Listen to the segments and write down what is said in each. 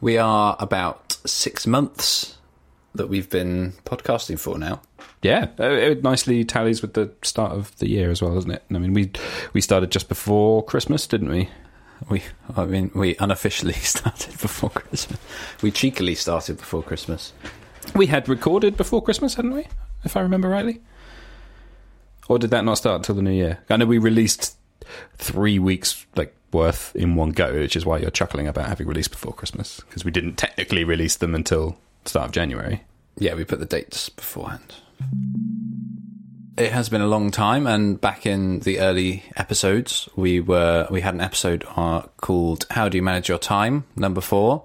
We are about six months that we've been podcasting for now. Yeah, uh, it nicely tallies with the start of the year as well, doesn't it? I mean, we we started just before Christmas, didn't we? We, I mean, we unofficially started before Christmas. We cheekily started before Christmas. We had recorded before Christmas, hadn't we? If I remember rightly. Or did that not start until the new year? I know we released three weeks like worth in one go, which is why you're chuckling about having released before Christmas because we didn't technically release them until start of January. Yeah, we put the dates beforehand. It has been a long time, and back in the early episodes, we were we had an episode uh, called "How Do You Manage Your Time?" number four,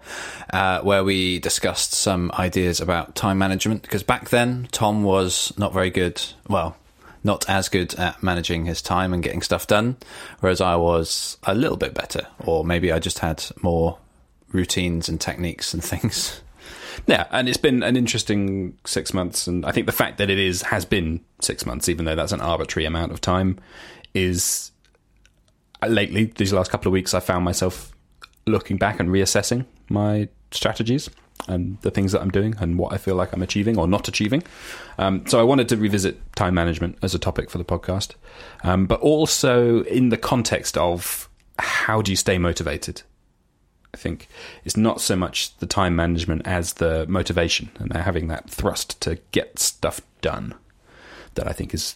uh, where we discussed some ideas about time management. Because back then, Tom was not very good. Well, not as good at managing his time and getting stuff done, whereas I was a little bit better, or maybe I just had more routines and techniques and things. Yeah, and it's been an interesting six months, and I think the fact that it is has been six months, even though that's an arbitrary amount of time, is uh, lately these last couple of weeks I found myself looking back and reassessing my strategies and the things that I'm doing and what I feel like I'm achieving or not achieving. Um, so I wanted to revisit time management as a topic for the podcast, um, but also in the context of how do you stay motivated I think it's not so much the time management as the motivation and having that thrust to get stuff done that I think is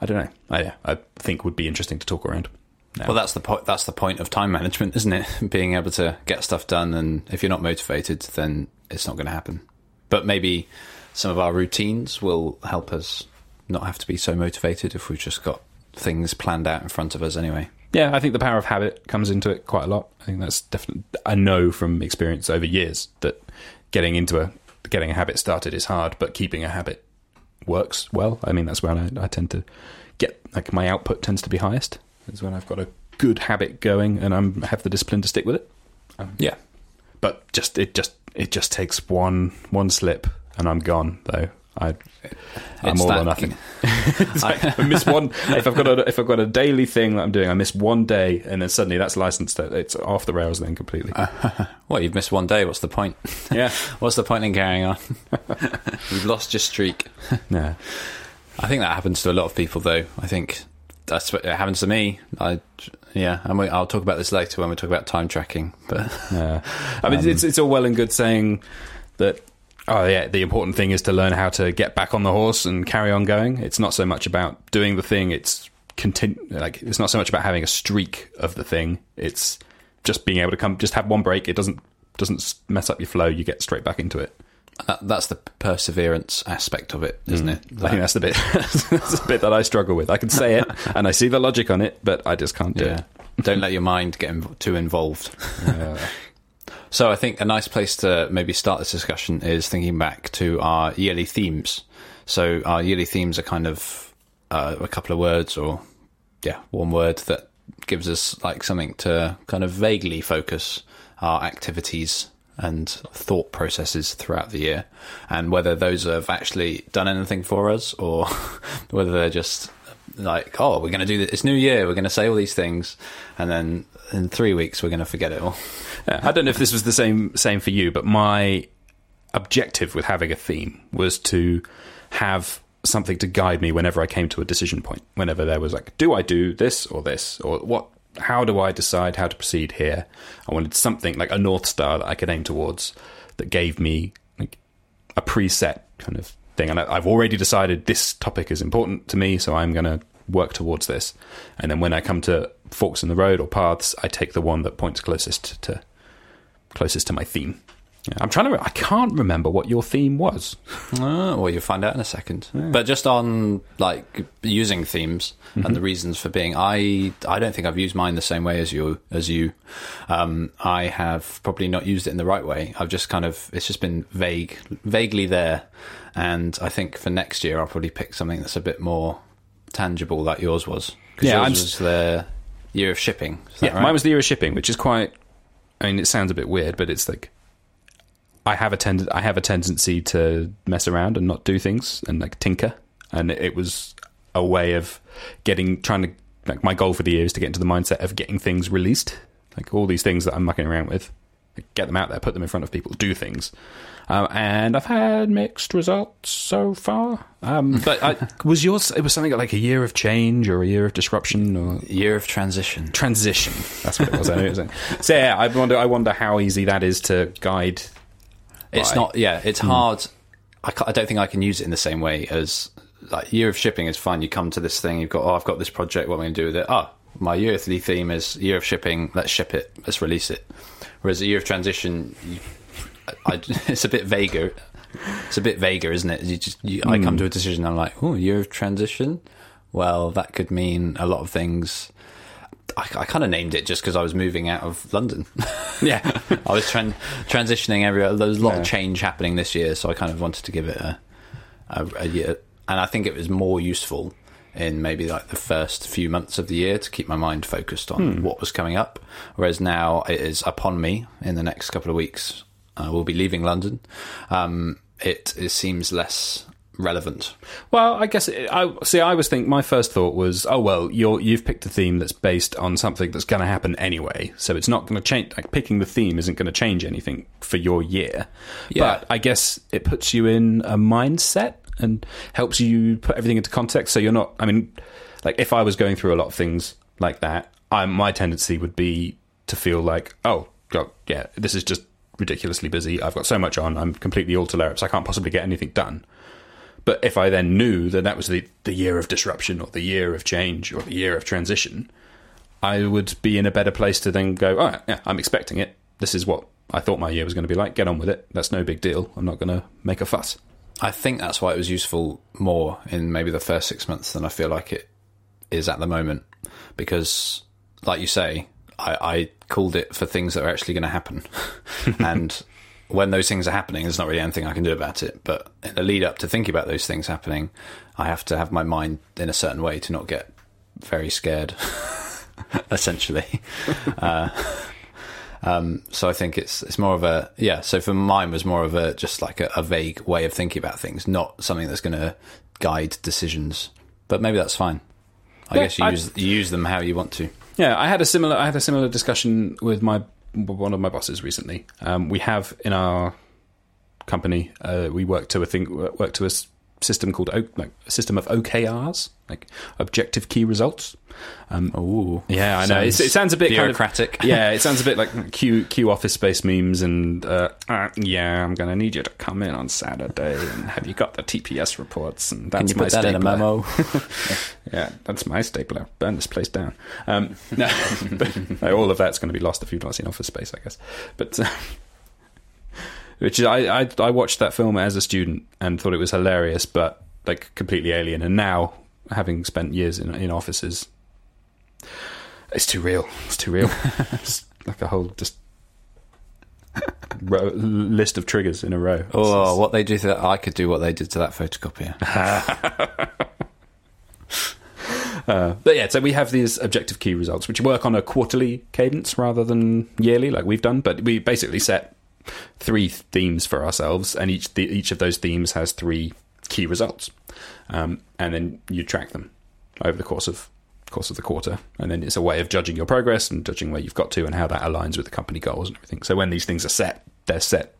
I don't know I, I think would be interesting to talk around. Now. Well, that's the point. That's the point of time management, isn't it? Being able to get stuff done, and if you're not motivated, then it's not going to happen. But maybe some of our routines will help us not have to be so motivated if we've just got things planned out in front of us anyway. Yeah, I think the power of habit comes into it quite a lot. I think that's definitely I know from experience over years that getting into a getting a habit started is hard, but keeping a habit works well. I mean, that's where I, I tend to get like my output tends to be highest. Is when I've got a good habit going and I'm have the discipline to stick with it. Um, yeah, but just it just it just takes one one slip and I'm gone though. I, I'm It's all that- or nothing. Like, I miss one. If I've got a if I've got a daily thing that I'm doing, I miss one day, and then suddenly that's licensed. It's off the rails then completely. Well, you've missed one day. What's the point? yeah, What's the point in carrying on? You've lost your streak. no, I think that happens to a lot of people, though. I think that's what it happens to me. I, yeah, and we, I'll talk about this later when we talk about time tracking. But yeah. I mean, it's um, it's all well and good saying that. Oh yeah, the important thing is to learn how to get back on the horse and carry on going. It's not so much about doing the thing; it's continue. Like it's not so much about having a streak of the thing. It's just being able to come, just have one break. It doesn't doesn't mess up your flow. You get straight back into it. That, that's the perseverance aspect of it, isn't it? I think that's the bit. that's the bit that I struggle with. I can say it and I see the logic on it, but I just can't do yeah. Don't let your mind get inv- too involved. Yeah. So I think a nice place to maybe start this discussion is thinking back to our yearly themes. So our yearly themes are kind of uh, a couple of words or yeah, one word that gives us like something to kind of vaguely focus our activities and thought processes throughout the year and whether those have actually done anything for us or whether they're just like oh we're going to do this it's new year we're going to say all these things and then in 3 weeks we're going to forget it all Yeah, I don't know if this was the same same for you, but my objective with having a theme was to have something to guide me whenever I came to a decision point. Whenever there was like, do I do this or this or what? How do I decide how to proceed here? I wanted something like a north star that I could aim towards that gave me like a preset kind of thing. And I, I've already decided this topic is important to me, so I'm going to work towards this. And then when I come to forks in the road or paths, I take the one that points closest to closest to my theme. Yeah, I'm trying to. Re- I can't remember what your theme was. Oh, well, you'll find out in a second. But just on like using themes and the reasons for being, I I don't think I've used mine the same way as you as you. Um, I have probably not used it in the right way. I've just kind of it's just been vague, vaguely there, and I think for next year I'll probably pick something that's a bit more tangible, like yours was. Yeah, yours I'm was the year of shipping. Yeah, right? mine was the year of shipping, which is quite. I mean, it sounds a bit weird, but it's like I have a tend- I have a tendency to mess around and not do things and like tinker, and it was a way of getting trying to like my goal for the year is to get into the mindset of getting things released, like all these things that I'm mucking around with. get them out there, put them in front of people, do things. Um, and I've had mixed results so far. Um, but I, was yours? It was something like a year of change or a year of disruption or Year of transition. transition. That's what it was. I knew it was. So yeah, I wonder. I wonder how easy that is to guide. It's not. Yeah, it's hmm. hard. I, I don't think I can use it in the same way as like year of shipping is fine. You come to this thing, you've got. Oh, I've got this project. What am I going to do with it? Oh, my yearly theme is year of shipping. Let's ship it. Let's release it. Whereas a year of transition, you, I, it's a bit vaguer. It's a bit vaguer, isn't it? You just. You, I come hmm. to a decision. I'm like, oh, year of transition. Well, that could mean a lot of things. I, I kind of named it just because I was moving out of London. Yeah, I was tran- transitioning everywhere. There's a lot Yeah. of change happening this year, so I kind of wanted to give it a, a, a year. And I think it was more useful in maybe like the first few months of the year to keep my mind focused on what was coming up. Whereas now it is upon me in the next couple of weeks. I will be leaving London. Um, it, it seems less relevant. Well, I guess it, I see. I was thinking. My first thought was, oh well, you're you've picked a theme that's based on something that's going to happen anyway, so it's not going to change. Like picking the theme isn't going to change anything for your year. Yeah. But I guess it puts you in a mindset and helps you put everything into context. So you're not. I mean, like if I was going through a lot of things like that, I, my tendency would be to feel like, oh god, yeah, this is just ridiculously busy. I've got so much on. I'm completely all to. I can't possibly get anything done. But if I then knew that that was the, the year of disruption or the year of change or the year of transition, I would be in a better place to then go, oh, yeah, I'm expecting it. This is what I thought my year was going to be like. Get on with it. That's no big deal. I'm not going to make a fuss. I think that's why it was useful more in maybe the first six months than I feel like it is at the moment. Because, like you say, I, I called it for things that are actually going to happen. and when those things are happening, there's not really anything I can do about it. But in the lead up to thinking about those things happening, I have to have my mind in a certain way to not get very scared, essentially. uh, um, so I think it's it's more of a yeah. So for mine was more of a just like a, a vague way of thinking about things, not something that's going to guide decisions. But maybe that's fine. I Yeah, guess you I- use you use them how you want to. Yeah, I had a similar I had a similar discussion with my one of my bosses recently. Um, we have in our company uh, we work to a thing work to a system called O- like a system of OKRs, like objective key results. Um, Ooh, yeah, I know. It sounds a bit bureaucratic. Kind of, yeah, it sounds a bit like Q Q office space memes and uh, uh, yeah, I'm going to need you to come in on Saturday and have you got the TPS reports and that's Can you my put that in a stapler. memo? Yeah, that's my stapler. Burn this place down. Um, no, but, no, all of that's going to be lost if you've not seen Office Space, I guess. But uh, which is, I, I I watched that film as a student and thought it was hilarious, but like completely alien. And now, having spent years in in offices, it's too real. It's too real. it's like a whole just row, list of triggers in a row. Oh, just- what they do to that, I could do what they did to that photocopier. Uh, but yeah, so we have these objective key results, which work on a quarterly cadence rather than yearly, like we've done. But we basically set three themes for ourselves, and each each of those themes has three key results, um, and then you track them over the course of course of the quarter, and then it's a way of judging your progress and judging where you've got to and how that aligns with the company goals and everything. So when these things are set, they're set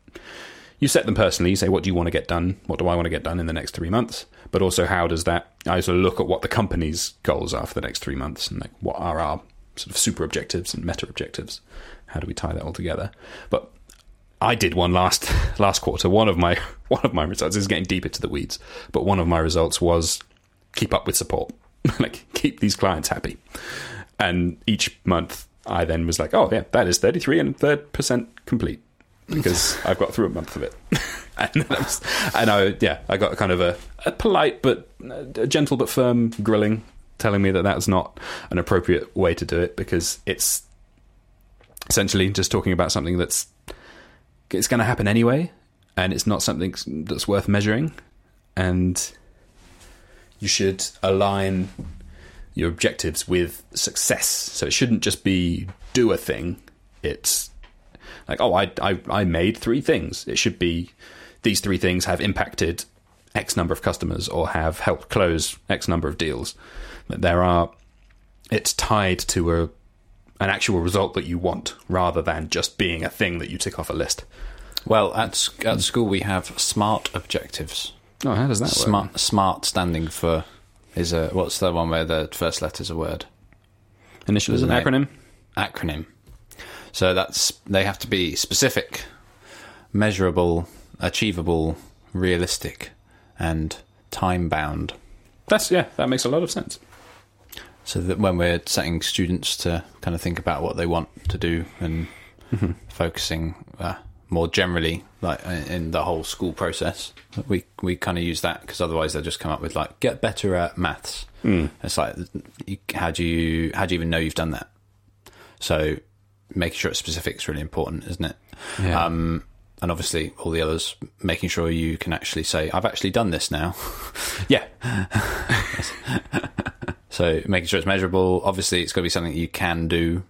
you set them personally. You say, what do you want to get done? What do I want to get done in the next three months? But also, how does that? I also look at what the company's goals are for the next three months, and like what are our sort of super objectives and meta objectives? How do we tie that all together? But I did one last last quarter. One of my one of my results is getting deep into the weeds, but one of my results was keep up with support, like keep these clients happy. And each month, I then was like, oh yeah, that is thirty three and third percent complete because I've got through a month of it. and, was, and I, yeah, I got kind of a, a polite but a gentle but firm grilling telling me that that's not an appropriate way to do it because it's essentially just talking about something that's it's going to happen anyway and it's not something that's worth measuring. And you should align your objectives with success. So it shouldn't just be do a thing. It's like oh I, I i made three things. It should be these three things have impacted x number of customers or have helped close x number of deals. That there are it's tied to a an actual result that you want rather than just being a thing that you tick off a list. Well, at at school we have smart objectives. Oh, how does that work? Smart smart standing for is a what's the one where the first letter's a word Initial is an acronym. acronym. So that's they have to be specific, measurable, achievable, realistic, and time bound. That's yeah, that makes a lot of sense. So that when we're setting students to kind of think about what they want to do and focusing uh, more generally, like in the whole school process, we we kind of use that because otherwise they'll just come up with like get better at maths. It's like how do you how do you even know you've done that? So making sure it's specific is really important, isn't it? Yeah. Um, and obviously all the others, making sure you can actually say I've actually done this now. Yeah, So making sure it's measurable. Obviously, it's got to be something you can do,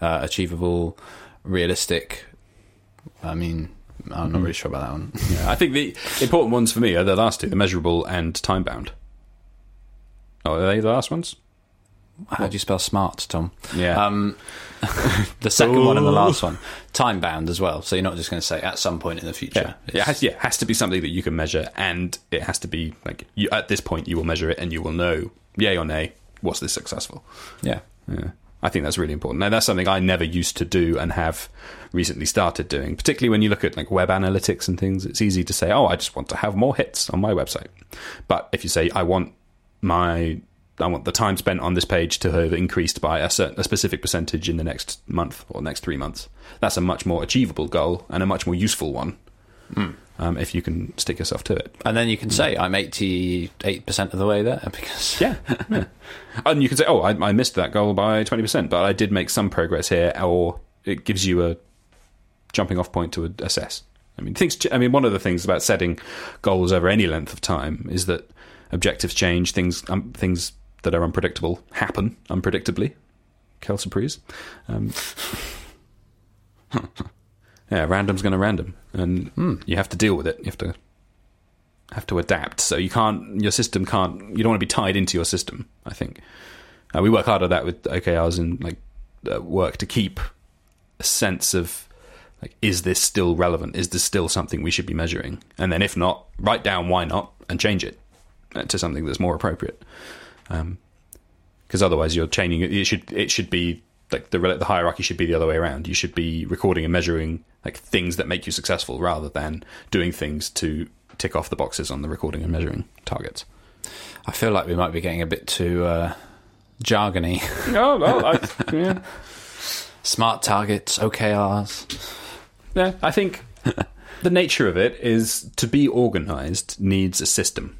uh, achievable, realistic. I mean, I'm not really sure about that one. Yeah, I think the important ones for me are the last two: the measurable and time bound. Oh, are they the last ones? How do you spell smart, Tom? Yeah. Um, the second one and the last one, time bound as well. So you're not just going to say at some point in the future. Yeah, it has, yeah, it has to be something that you can measure, and it has to be like you, at this point you will measure it, and you will know, yay or nay, was this successful? yeah. Yeah. I think that's really important. Now, that's something I never used to do and have recently started doing, particularly when you look at like web analytics and things. It's easy to say, oh, I just want to have more hits on my website. But if you say, I want my I want the time spent on this page to have increased by a certain a specific percentage in the next month or next three months. That's a much more achievable goal and a much more useful one. Um, if you can stick yourself to it. And then you can say I'm 88% of the way there because Yeah. yeah. And you can say, oh, I, I missed that goal by 20%, but I did make some progress here, or it gives you a jumping off point to assess. I mean, things. I mean, one of the things about setting goals over any length of time is that objectives change. Things, um, things that are unpredictable happen unpredictably. Surprise! Um, yeah, random's going to random, and you have to deal with it. You have to have to adapt. So you can't, your system can't, you don't want to be tied into your system. I think uh, we work hard at that with OKRs and like uh, work to keep a sense of like, is this still relevant? Is this still something we should be measuring? And then if not, write down why not and change it uh, to something that's more appropriate. Because otherwise, you're chaining it. It should it should be like the the hierarchy should be the other way around. You should be recording and measuring like things that make you successful rather than doing things to tick off the boxes on the recording and measuring targets. I feel like we might be getting a bit too uh, jargony. Oh well, I, yeah. Smart targets, OKRs. Yeah, I think the nature of it is to be organized needs a system.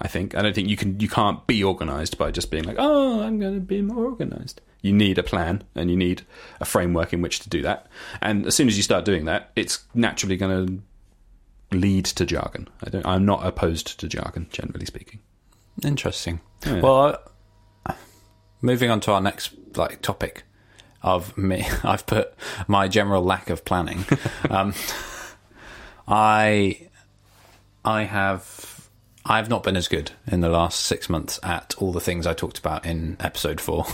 I think I don't think you can you can't be organized by just being like, "Oh, I'm going to be more organized." You need a plan and you need a framework in which to do that. And as soon as you start doing that, it's naturally going to lead to jargon. I don't I'm not opposed to jargon generally speaking. Interesting. Yeah. Well, moving on to our next like topic of me, I've put my general lack of planning. um, I, I have, I've not been as good in the last six months at all the things I talked about in episode four.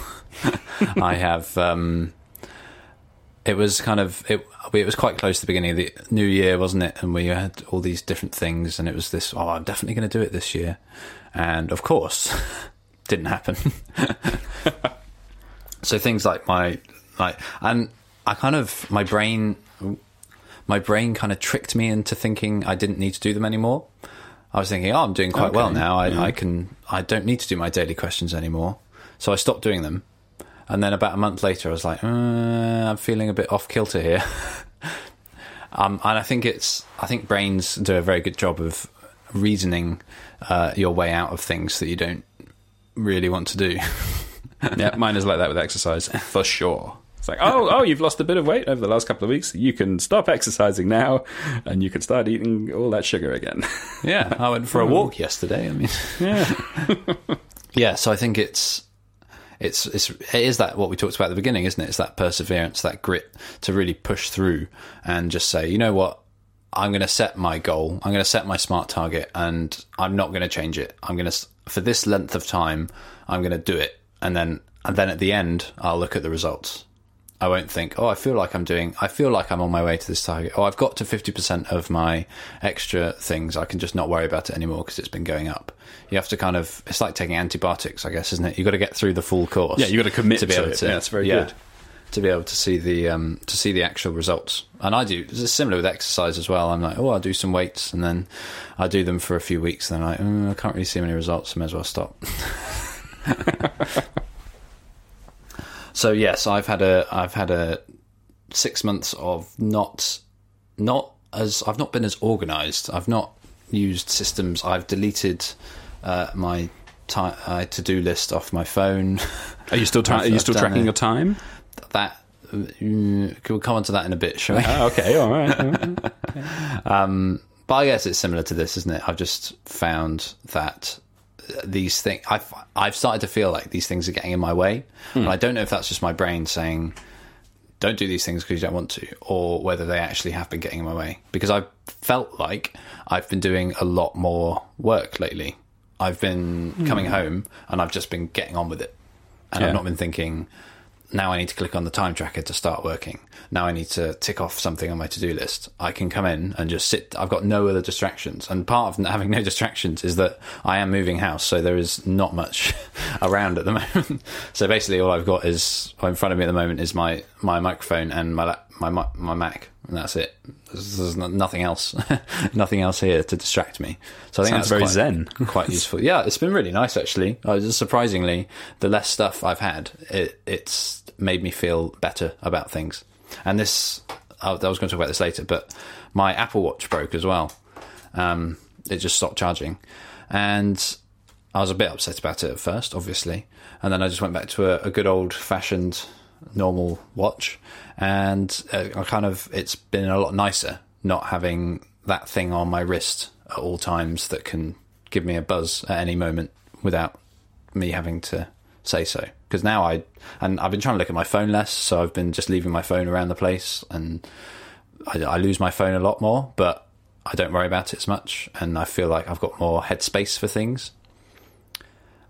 I have. Um, it was kind of it. It was quite close to the beginning of the new year, wasn't it? And we had all these different things, and it was this. Oh, I'm definitely going to do it this year, and of course, didn't happen. so things like my like, and I kind of my brain, my brain kind of tricked me into thinking I didn't need to do them anymore. I was thinking, oh, I'm doing quite well now. I, I can, I don't need to do my daily questions anymore. So I stopped doing them. And then about a month later, I was like, uh, I'm feeling a bit off kilter here. um, and I think it's, I think brains do a very good job of reasoning uh, your way out of things that you don't really want to do. yeah, mine is like that with exercise for sure. It's like, oh, oh, you've lost a bit of weight over the last couple of weeks. You can stop exercising now, and you can start eating all that sugar again. yeah, I went for a walk yesterday. I mean, yeah, yeah. So I think it's it's it's it is that what we talked about at the beginning, isn't it? It's that perseverance, that grit to really push through and just say, you know what, I'm going to set my goal. I'm going to set my smart target, and I'm not going to change it. I'm going to for this length of time, I'm going to do it, and then and then at the end, I'll look at the results. I won't think, oh, I feel like I'm doing, I feel like I'm on my way to this target. Oh, I've got to 50% of my extra things. I can just not worry about it anymore because it's been going up. You have to kind of, it's like taking antibiotics, I guess, isn't it? You've got to get through the full course. Yeah, you've got to commit to be to able it. to. Yeah, it's very yeah, good. To be able to see the, um, to see the actual results. And I do, it's similar with exercise as well. I'm like, oh, I'll do some weights and then I do them for a few weeks and then I'm like, oh, I can't really see many results. I may as well stop. so yes, I've had a, I've had a, six months of not not as I've not been as organised. I've not used systems. I've deleted uh, my ti uh, to do list off my phone. Are you still tra- are you still tracking it. your time? that mm, we'll come on to that in a bit, shall we? Oh, okay, all right. Um, but I guess it's similar to this, isn't it? I've just found that these things I've I've started to feel like these things are getting in my way, hmm. and I don't know if that's just my brain saying don't do these things because you don't want to, or whether they actually have been getting in my way. Because I've felt like I've been doing a lot more work lately. I've been hmm. coming home and I've just been getting on with it, and Yeah. I've not been thinking. Now I need to click on the time tracker to start working. Now I need to tick off something on my to do list. I can come in and just sit. I've got no other distractions. And part of having no distractions is that I am moving house, so there is not much around at the moment. so basically, all I've got is in front of me at the moment is my my microphone and my my my Mac, and that's it. There's, there's nothing else, nothing else here to distract me. So I think Sounds that's very quite, zen. quite useful. Yeah, it's been really nice actually. Uh, surprisingly, the less stuff I've had, it, it's made me feel better about things. And this, I, I was going to talk about this later, but my Apple Watch broke as well. Um, it just stopped charging, and I was a bit upset about it at first, obviously, and then I just went back to a, a good old fashioned normal watch, and uh, I kind of it's been a lot nicer not having that thing on my wrist at all times that can give me a buzz at any moment without me having to say so. Because now I and I've been trying to look at my phone less, so I've been just leaving my phone around the place, and I, I lose my phone a lot more, but I don't worry about it as much, and I feel like I've got more headspace for things.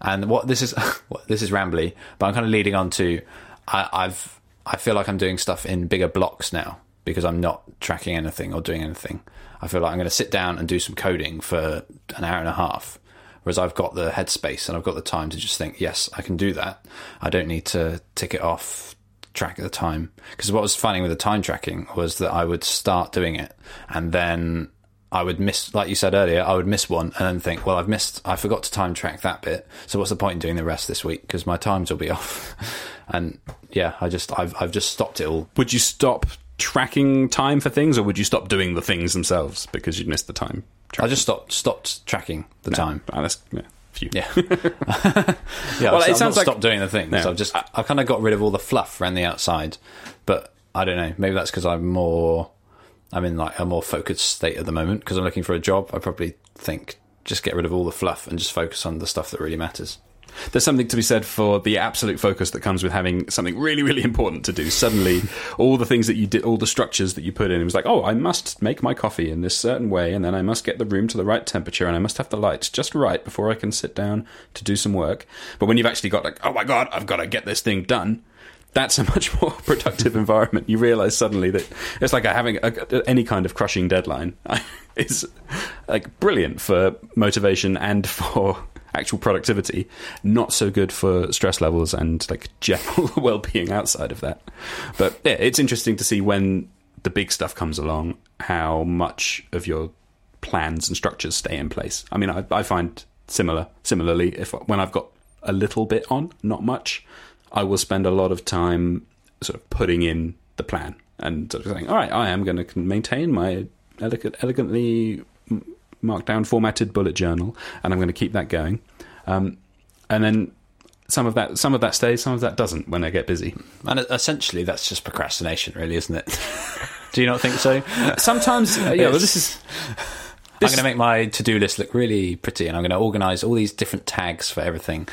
And what this is, this is rambly, but I'm kind of leading on to, I, I've, I feel like I'm doing stuff in bigger blocks now because I'm not tracking anything or doing anything. I feel like I'm going to sit down and do some coding for an hour and a half, whereas I've got the headspace and I've got the time to just think, yes, I can do that. I don't need to tick it off, track the time. Because what was finding with the time tracking was that I would start doing it and then I would miss, like you said earlier, I would miss one and then think, well, I've missed, I forgot to time track that bit. So what's the point in doing the rest this week? Because my times will be off. And yeah, I just, I've, I've just stopped it all. Would you stop tracking time for things, or would you stop doing the things themselves because you'd missed the time? I just stopped, stopped tracking the time. Oh, that's yeah, phew. Yeah. yeah. Well, I've it sounds not like- stopped doing the things. No. I've just, uh, I kind of got rid of all the fluff around the outside, but I don't know. Maybe that's because I'm more, I'm in like a more focused state at the moment because I'm looking for a job. I probably think just get rid of all the fluff and just focus on the stuff that really matters. There's something to be said for the absolute focus that comes with having something really, really important to do. Suddenly, all the things that you did, all the structures that you put in, it was like, oh, I must make my coffee in this certain way, and then I must get the room to the right temperature, and I must have the lights just right before I can sit down to do some work. But when you've actually got like, oh my god, I've got to get this thing done. That's a much more productive environment. You realize suddenly that it's like having a, any kind of crushing deadline is like brilliant for motivation and for actual productivity, not so good for stress levels and like general well-being outside of that. But yeah, it's interesting to see when the big stuff comes along, how much of your plans and structures stay in place. I mean, I, I find similar similarly if when I've got a little bit on, not much, I will spend a lot of time sort of putting in the plan and sort of saying, all right, I am going to maintain my elegant, elegantly m- Markdown, formatted bullet journal, and I'm going to keep that going. Um, and then some of that, some of that stays, some of that doesn't when I get busy. And essentially, that's just procrastination, really, isn't it? Do you not think so? Sometimes, uh, yeah. Well, this is I'm going to make my to-do list look really pretty, and I'm going to organise all these different tags for everything.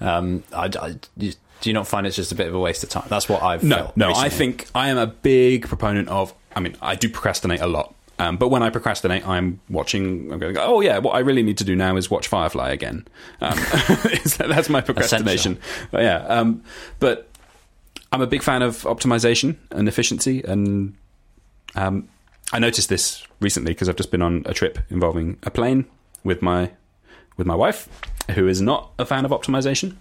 Um, I, I- you- do you not find it's just a bit of a waste of time? That's what I've no, felt no. I think I am a big proponent of. I mean, I do procrastinate a lot. Um, but when I procrastinate, I'm watching. I'm going. Oh yeah, what I really need to do now is watch Firefly again. Um, that's my procrastination. But yeah, um, but I'm a big fan of optimization and efficiency, and um, I noticed this recently because I've just been on a trip involving a plane with my with my wife, who is not a fan of optimization.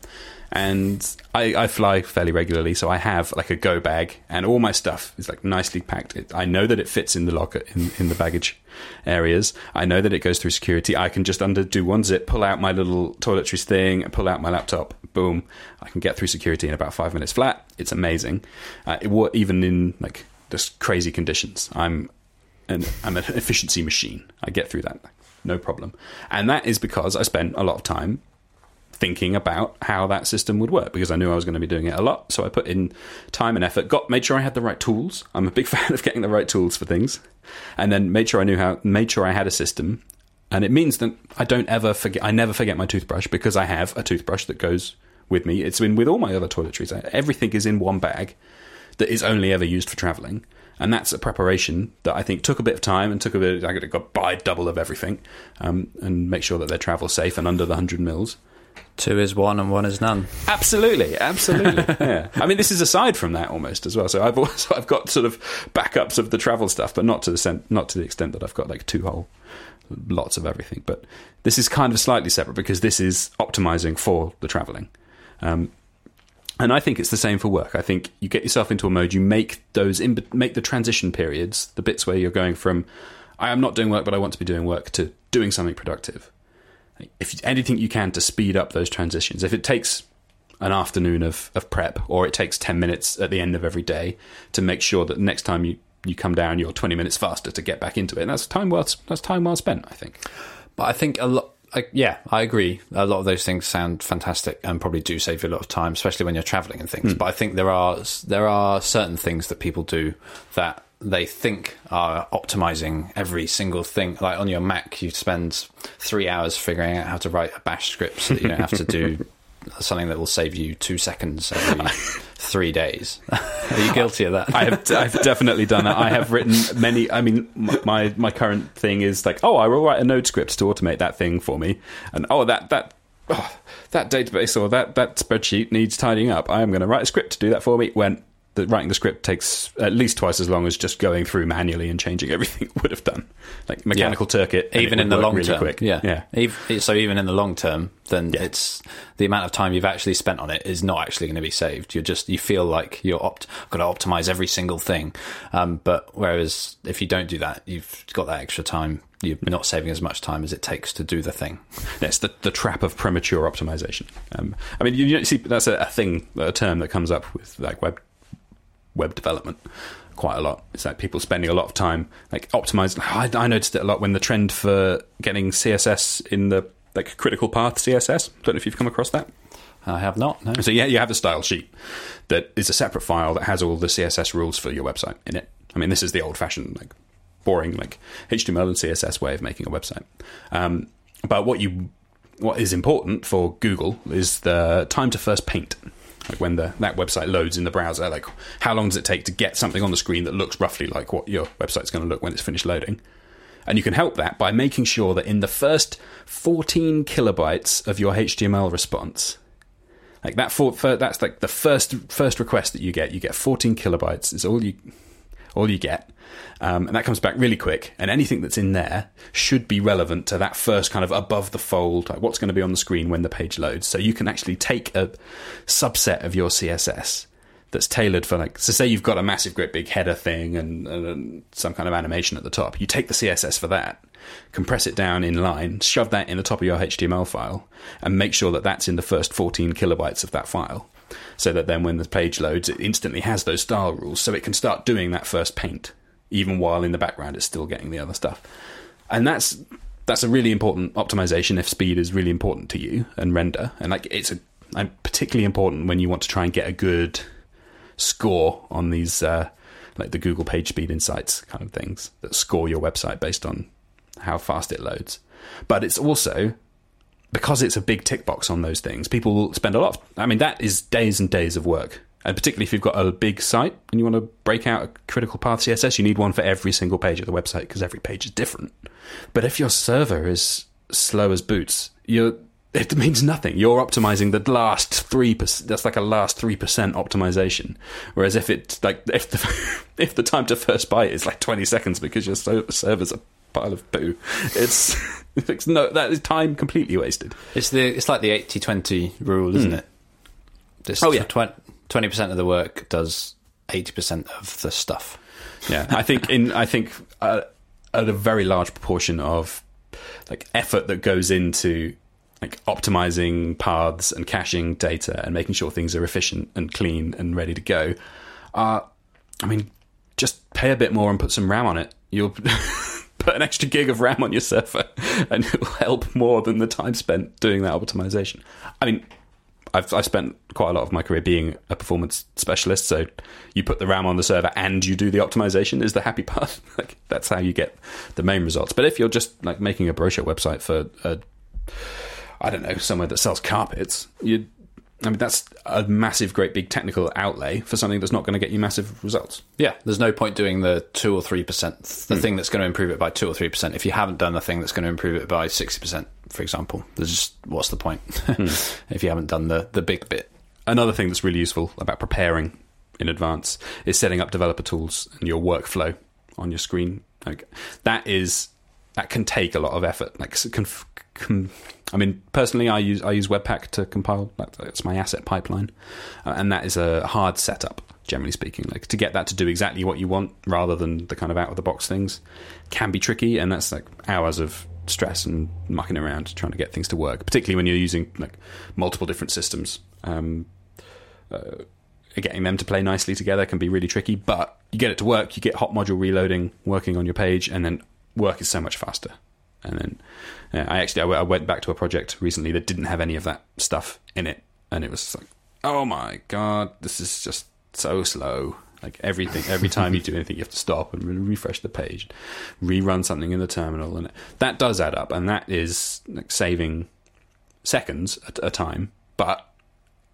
And I, I fly fairly regularly, so I have like a go bag, and all my stuff is like nicely packed. It, I know that it fits in the locker in, in the baggage areas. I know that it goes through security. I can just undo one zip, pull out my little toiletries thing, pull out my laptop. Boom! I can get through security in about five minutes flat. It's amazing. Uh, it, even in like just crazy conditions, I'm an I'm an efficiency machine. I get through that no problem. And that is because I spent a lot of time thinking about how that system would work because I knew I was going to be doing it a lot. So I put in time and effort, got made sure I had the right tools. I'm a big fan of getting the right tools for things, and then made sure I knew how, made sure I had a system. And it means that I don't ever forget. I never forget my toothbrush because I have a toothbrush that goes with me. It's been with all my other toiletries. Everything is in one bag that is only ever used for traveling and that's a preparation that I think took a bit of time and took a bit. I got to buy double of everything um, and make sure that they're travel safe and under the hundred mils. Two is one and one is none. Absolutely, absolutely. yeah. I mean, this is aside from that almost as well. So I've also I've got sort of backups of the travel stuff, but not to the not to the extent that I've got like two whole lots of everything. But this is kind of slightly separate because this is optimizing for the traveling. Um, and I think it's the same for work. I think you get yourself into a mode, you make those in, make the transition periods, the bits where you're going from I am not doing work, but I want to be doing work to doing something productive. If anything you can to speed up those transitions, if it takes an afternoon of, of prep or it takes 10 minutes at the end of every day to make sure that next time you, you come down, you're 20 minutes faster to get back into it. And that's time well, that's time well spent, I think. But I think a lot, I, yeah, I agree. A lot of those things sound fantastic and probably do save you a lot of time, especially when you're traveling and things. Mm. But I think there are there are certain things that people do that they think are optimizing every single thing. Like on your Mac, you spend three hours figuring out how to write a Bash script so that you don't have to do something that will save you two seconds every three days. Are you guilty of that? I have, I've definitely done that. I have written many. I mean, my my current thing is like, oh, I will write a node script to automate that thing for me, and oh, that that. Oh, that database or that, that spreadsheet needs tidying up. I am going to write a script to do that for me. When that writing the script takes at least twice as long as just going through manually and changing everything would have done. Like mechanical yeah. Turk it, even in the long really term. Quick. Yeah, yeah. So even in the long term, then yeah. it's the amount of time you've actually spent on it is not actually going to be saved. You're just you feel like you're opt- got to optimize every single thing. Um, but whereas if you don't do that, you've got that extra time. You're not saving as much time as it takes to do the thing. That's the, the trap of premature optimization. Um, I mean, you, you see, that's a, a thing, a term that comes up with like web web development quite a lot. It's like people spending a lot of time like optimizing. I, I, noticed it a lot when the trend for getting CSS in the like critical path CSS. Don't know if you've come across that. I have not. No. So yeah, you have a style sheet that is a separate file that has all the CSS rules for your website in it. I mean, this is the old-fashioned like boring like HTML and CSS way of making a website. Um, but what you what is important for Google is the time to first paint like when the, that website loads in the browser, like how long does it take to get something on the screen that looks roughly like what your website's going to look when it's finished loading? And you can help that by making sure that in the first 14 kilobytes of your HTML response, like that, for, for, that's like the first first request that you get. You get 14 kilobytes. Is all you all you get. Um, and that comes back really quick. And anything that's in there should be relevant to that first kind of above the fold, like what's going to be on the screen when the page loads. So you can actually take a subset of your CSS that's tailored for like, so say you've got a massive, great big header thing and, and some kind of animation at the top. You take the CSS for that, compress it down in line, shove that in the top of your HTML file, and make sure that that's in the first 14 kilobytes of that file so that then when the page loads, it instantly has those style rules, so it can start doing that first paint, even while in the background it's still getting the other stuff. And that's that's a really important optimization if speed is really important to you and render. And like it's a particularly important when you want to try and get a good score on these uh, like the Google Page Speed Insights kind of things that score your website based on how fast it loads. But it's also because it's a big tick box on those things, people will spend a lot. Of, I mean, that is days and days of work And particularly if you've got a big site and you want to break out a critical path CSS, you need one for every single page of the website because every page is different. But if your server is slow as boots, you're it means nothing. You're optimizing the last three percent. That's like a last three percent optimization. Whereas if it like if the if the time to first byte is like twenty seconds because your server's a pile of poo, it's it's no that is time completely wasted. It's the it's like the 80-20 rule, isn't mm. it? This oh yeah, twenty percent of the work does eighty percent of the stuff. Yeah, I think in I think uh, at a very large proportion of like effort that goes into like optimizing paths and caching data and making sure things are efficient and clean and ready to go. Uh, I mean, just pay a bit more and put some RAM on it. You'll put an extra gig of RAM on your server, and it'll help more than the time spent doing that optimization. I mean, I've I've spent quite a lot of my career being a performance specialist. So you put the RAM on the server and you do the optimization is the happy path. like that's how you get the main results. But if you're just like making a brochure website for a I don't know, somewhere that sells carpets, you I mean, that's a massive, great big technical outlay for something that's not going to get you massive results. Yeah, there's no point doing the two or three percent, the mm. thing that's going to improve it by two or three percent, if you haven't done the thing that's going to improve it by sixty percent, for example. There's just what's the point mm. if you haven't done the the big bit. Another thing that's really useful about preparing in advance is setting up developer tools and your workflow on your screen. Like that is that can take a lot of effort. Like, can, can, I mean, personally, I use I use Webpack to compile. That's my asset pipeline, uh, and that is a hard setup. Generally speaking, like to get that to do exactly what you want, rather than the kind of out of the box things, can be tricky, and that's like hours of stress and mucking around trying to get things to work. Particularly when you're using like multiple different systems. Um, uh, getting them to play nicely together can be really tricky, but you get it to work. You get hot module reloading working on your page, and then work is so much faster. And then yeah, I actually I, went back to a project recently that didn't have any of that stuff in it, and it was like, oh my god, this is just so slow. Like everything, every time you do anything, you have to stop and refresh the page, rerun something in the terminal, and that does add up, and that is like saving seconds at a time, but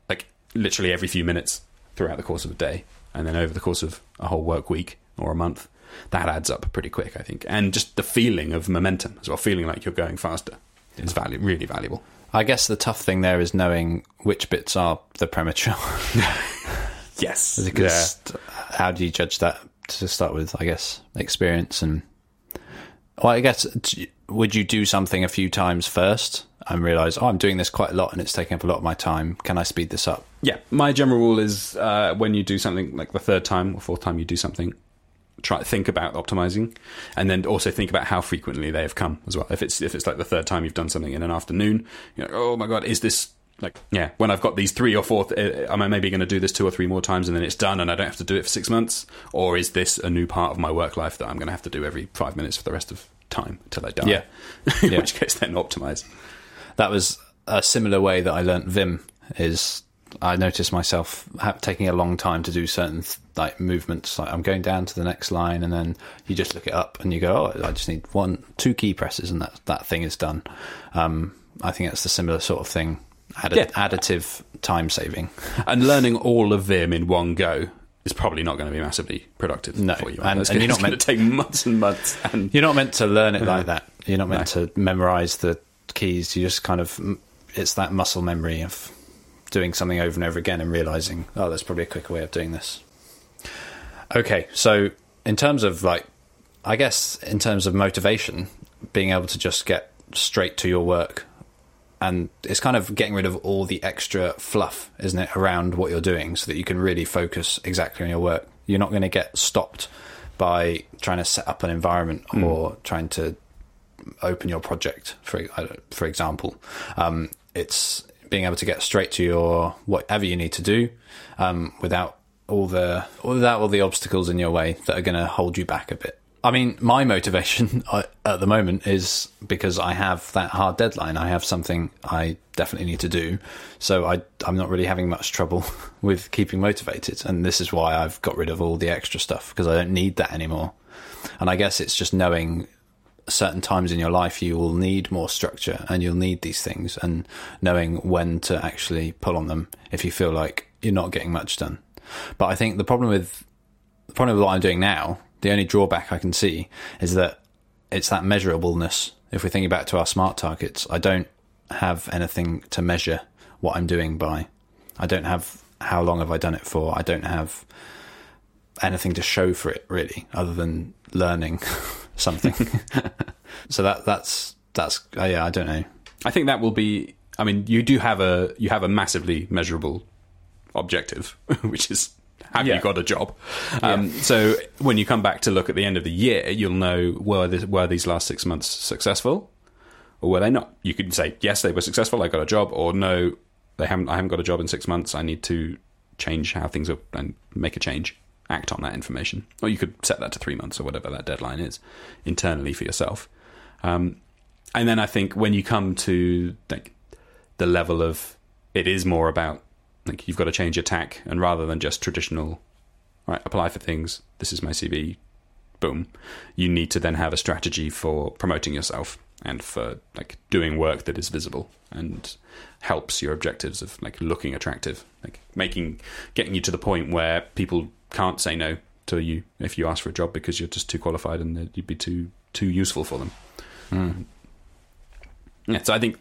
like literally every few minutes throughout the course of a day, and then over the course of a whole work week or a month, that adds up pretty quick, I think. And just the feeling of momentum as well, feeling like you're going faster is value, really valuable. I guess the tough thing there is knowing which bits are the premature. yes. Because yeah. how do you judge that to start with? I guess experience and. Well, I guess would you do something a few times first and realize, oh, I'm doing this quite a lot and it's taking up a lot of my time. Can I speed this up? Yeah, my general rule is uh, when you do something like the third time or fourth time you do something, try to think about optimizing and then also think about how frequently they have come as well if it's if it's like the third time you've done something in an afternoon you know oh my god is this like yeah when i've got these three or four th- am i maybe going to do this two or three more times and then it's done and i don't have to do it for six months or is this a new part of my work life that i'm going to have to do every five minutes for the rest of time until i die yeah in yeah. which case then optimize that was a similar way that i learned vim is I noticed myself taking a long time to do certain like movements. Like I'm going down to the next line, and then you just look it up, and you go, "Oh, I just need one, two key presses, and that that thing is done." Um, I think that's the similar sort of thing. Addi- yeah. Additive time saving, and learning all of Vim in one go is probably not going to be massively productive no. for you. And, and, you're not meant to take months and months. And you're not meant to learn it like that. You're not meant no. to memorize the keys. You just kind of it's that muscle memory of doing something over and over again and realizing, oh, there's probably a quicker way of doing this. Okay, so in terms of like, I guess in terms of motivation, being able to just get straight to your work and it's kind of getting rid of all the extra fluff, isn't it, around what you're doing so that you can really focus exactly on your work. You're not going to get stopped by trying to set up an environment mm. or trying to open your project, for for example. Um, it's being able to get straight to your whatever you need to do um, without all the without all the obstacles in your way that are going to hold you back a bit. I mean, my motivation uh, at the moment is because I have that hard deadline. I have something I definitely need to do, so I, I'm not really having much trouble with keeping motivated. And this is why I've got rid of all the extra stuff because I don't need that anymore. And I guess it's just knowing certain times in your life you will need more structure and you'll need these things and knowing when to actually pull on them if you feel like you're not getting much done. But I think the problem with the problem with what I'm doing now, the only drawback I can see is that it's that measurableness. If we're thinking back to our smart targets, I don't have anything to measure what I'm doing by. I don't have how long have I done it for. I don't have anything to show for it really, other than learning something. so that that's that's uh, yeah. I don't know. I think that will be. I mean, you do have a you have a massively measurable objective, which is have Yeah. you got a job? Um, So when you come back to look at the end of the year, you'll know were this, were these last six months successful, or were they not? You could say yes, they were successful. I got a job, or no, they haven't. I haven't got a job in six months. I need to change how things are and make a change. Act on that information, or you could set that to three months or whatever that deadline is internally for yourself. Um, and then I think when you come to like the level of it is more about like you've got to change your tack and rather than just traditional right apply for things this is my cv boom you need to then have a strategy for promoting yourself and for like doing work that is visible and helps your objectives of like looking attractive like making getting you to the point where people can't say no to you if you ask for a job because you're just too qualified and you'd be too too useful for them. Hmm. Yeah, so I think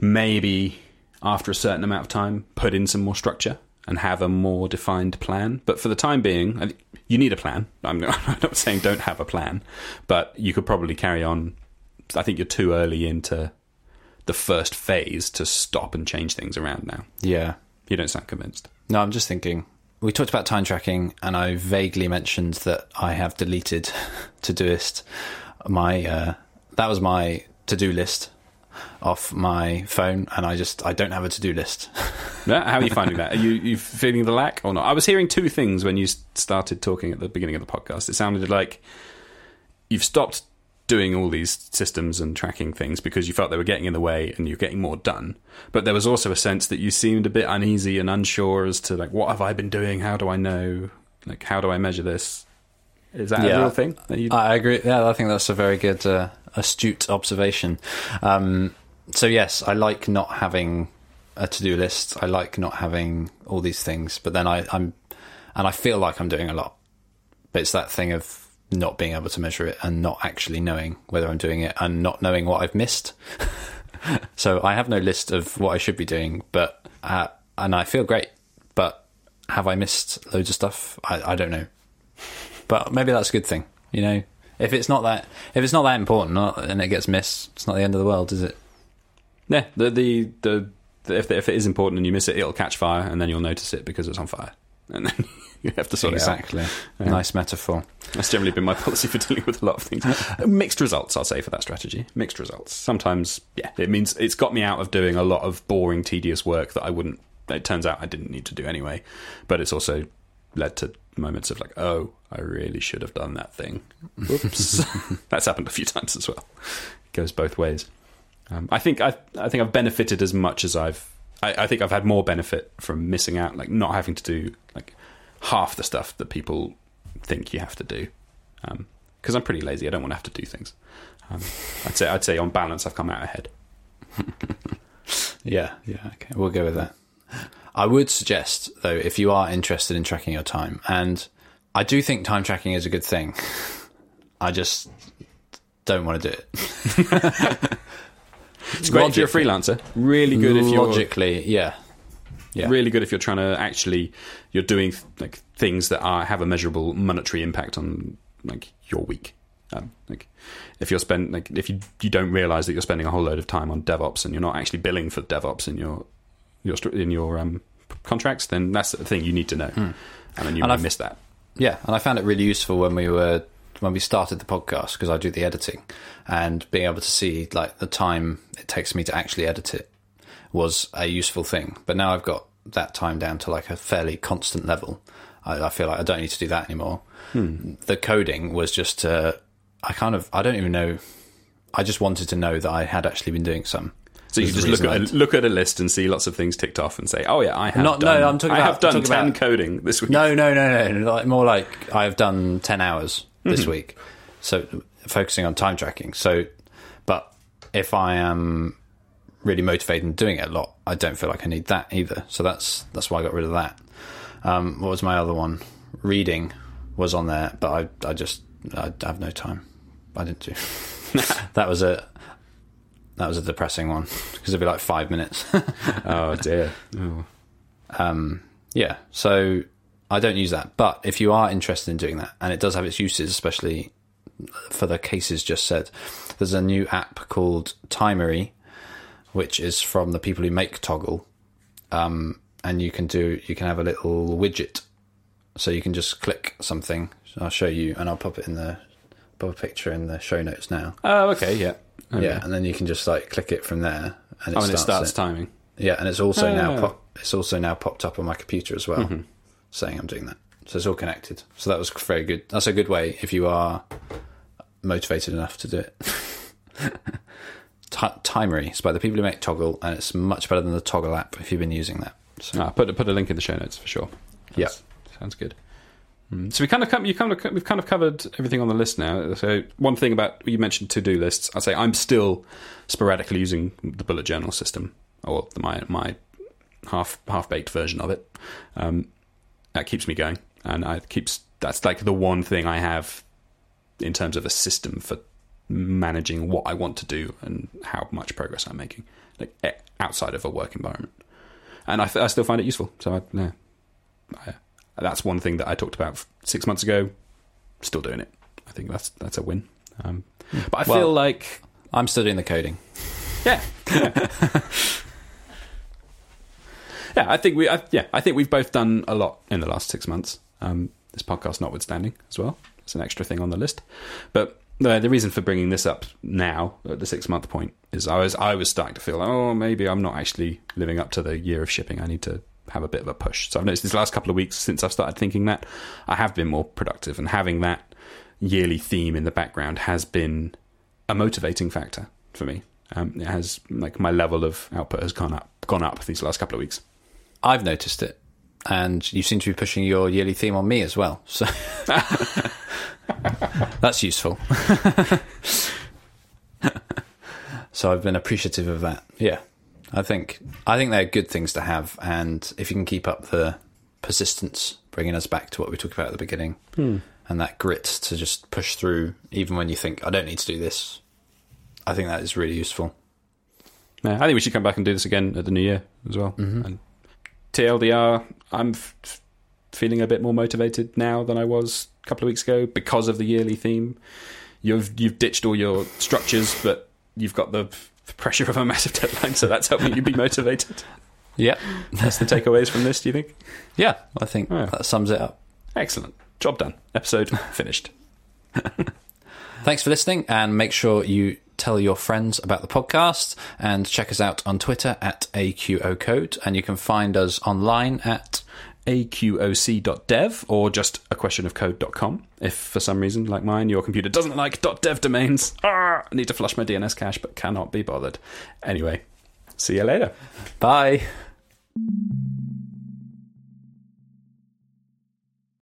maybe after a certain amount of time, put in some more structure and have a more defined plan. But for the time being, you need a plan. I'm not, I'm not saying don't have a plan, but you could probably carry on. I think you're too early into the first phase to stop and change things around now. Yeah. You don't sound convinced. No, I'm just thinking. We talked about time tracking, and I vaguely mentioned that I have deleted Todoist. My uh, that was my to do list off my phone, and I just I don't have a to do list. Yeah, how are you finding that? Are you, you feeling the lack or not? I was hearing two things when you started talking at the beginning of the podcast. It sounded like you've stopped doing all these systems and tracking things because you felt they were getting in the way and you're getting more done. But there was also a sense that you seemed a bit uneasy and unsure as to like what have I been doing? How do I know? Like how do I measure this? Is that Yeah. a real thing? You, I agree. Yeah, I think that's a very good, uh, astute observation. Um, so yes, I like not having a to-do list. I like not having all these things. But then I, I'm, and I feel like I'm doing a lot. But it's that thing of not being able to measure it and not actually knowing whether I'm doing it and not knowing what I've missed. so I have no list of what I should be doing, but uh, and I feel great. But have I missed loads of stuff? I, I don't know but maybe that's a good thing. You know, if it's not that if it's not that important not, and it gets missed, it's not the end of the world, is it? yeah, the, the the the if if it is important and you miss it, it'll catch fire and then you'll notice it because it's on fire, and then you have to sort it out. exactly. Nice metaphor. That's generally been my policy for dealing with a lot of things. Mixed results, I'll say, for that strategy. Mixed results. Sometimes, yeah, it means it's got me out of doing a lot of boring, tedious work that I wouldn't. It turns out I didn't need to do anyway, but it's also led to moments of like, oh, I really should have done that thing. Whoops, that's happened a few times as well. It goes both ways. Um, I think I, I think I've benefited as much as I've. I, I think I've had more benefit from missing out, like not having to do like half the stuff that people think you have to do. Because I'm pretty lazy, I don't want to have to do things. Um, I'd say I'd say on balance, I've come out ahead. Yeah, yeah. Okay, we'll go with that. I would suggest though, if you are interested in tracking your time, and I do think time tracking is a good thing. I just don't want to do it. It's great if you're a freelancer. Really good if you're logically, yeah, yeah. really good if you're trying to actually you're doing like things that are have a measurable monetary impact on like your week. Um, like if you're spend like if you you don't realize that you're spending a whole load of time on DevOps and you're not actually billing for DevOps in your your in your um, contracts, then that's the thing you need to know, and then you And miss that. Yeah, and I found it really useful when we were when we started the podcast because I do the editing and being able to see like the time it takes me to actually edit it was a useful thing. But now I've got that time down to like a fairly constant level. I, I feel like I don't need to do that anymore. The coding was just uh, I kind of I don't even know. I just wanted to know that I had actually been doing some. So you Was can the just look at a, look at a list and see lots of things ticked off and say, "Oh yeah, I have Not- no, done. I'm talking I about- have done talking ten about- coding this week." No, no, no, no. Like, more like I've done 10 hours this week. So focusing on time tracking. So, but if I am really motivated and doing it a lot, I don't feel like I need that either. So that's, that's why I got rid of that. Um, what was my other one? Reading was on there, but I I just I have no time. I didn't do. that was a that was a depressing one because it'd be like five minutes. Oh dear. Um, yeah, so I don't use that. But if you are interested in doing that, and it does have its uses, especially for the cases just said, there's a new app called Timery, which is from the people who make Toggl, um, and you can do you can have a little widget, so you can just click something. I'll show you, and I'll pop it in the pop a picture in the show notes now. Oh, okay. Yeah. Okay. Yeah, and then you can just like click it from there, and it Oh, and starts, it starts it. timing. Yeah, and it's also Oh. now pop, it's also now popped up on my computer as well, saying I'm doing that. So it's all connected. So that was very good. That's a good way if you are motivated enough to do it. Ti Timery. It's by the people who make Toggl, and it's much better than the Toggl app if you've been using that. So Ah, put put a link in the show notes for sure. Yeah. Sounds good. Mm, So we kind of come, you kind of we've kind of covered everything on the list now. So one thing about you mentioned to do lists, I say I'm still sporadically using the bullet journal system or the, my my half half baked version of it. Um, that keeps me going, and I keeps that's like the one thing I have in terms of a system for managing what I want to do and how much progress I'm making, like eh, outside of a work environment. And I, I still find it useful. So I, no, I, that's one thing that I talked about six months ago. Still doing it. I think that's that's a win. Um, but I Well- feel like I'm still doing the coding. yeah. Yeah. Yeah, I think we. I, yeah, I think we've both done a lot in the last six months. Um, this podcast notwithstanding, as well. It's an extra thing on the list. But the the reason for bringing this up now at the six month point is I was I was starting to feel oh maybe I'm not actually living up to the year of shipping. I need to have a bit of a push. So I've noticed these last couple of weeks since I've started thinking that I have been more productive, and having that yearly theme in the background has been a motivating factor for me. Um, it has like my level of output has gone up gone up these last couple of weeks. I've noticed it, and you seem to be pushing your yearly theme on me as well. So that's useful. so I've been appreciative of that. Yeah, I think I think they're good things to have, and if you can keep up the persistence, bringing us back to what we talked about at the beginning, hmm. and that grit to just push through, even when you think I don't need to do this. I think that is really useful. Yeah, I think we should come back and do this again at the new year as well. Mm-hmm. And TLDR, I'm f- feeling a bit more motivated now than I was a couple of weeks ago because of the yearly theme. You've you've ditched all your structures, but you've got the f- pressure of a massive deadline, so that's helping you be motivated. Yeah, That's the takeaways from this. Do you think? yeah, I think Yeah. that sums it up. Excellent, job done. Episode finished. Thanks for listening, and make sure you tell your friends about the podcast and check us out on Twitter at AQO Code. And you can find us online at aqoc.dev or just a question of code.com if for some reason like mine your computer doesn't like .dev domains ah, I need to flush my DNS cache but cannot be bothered. Anyway see you later. Bye.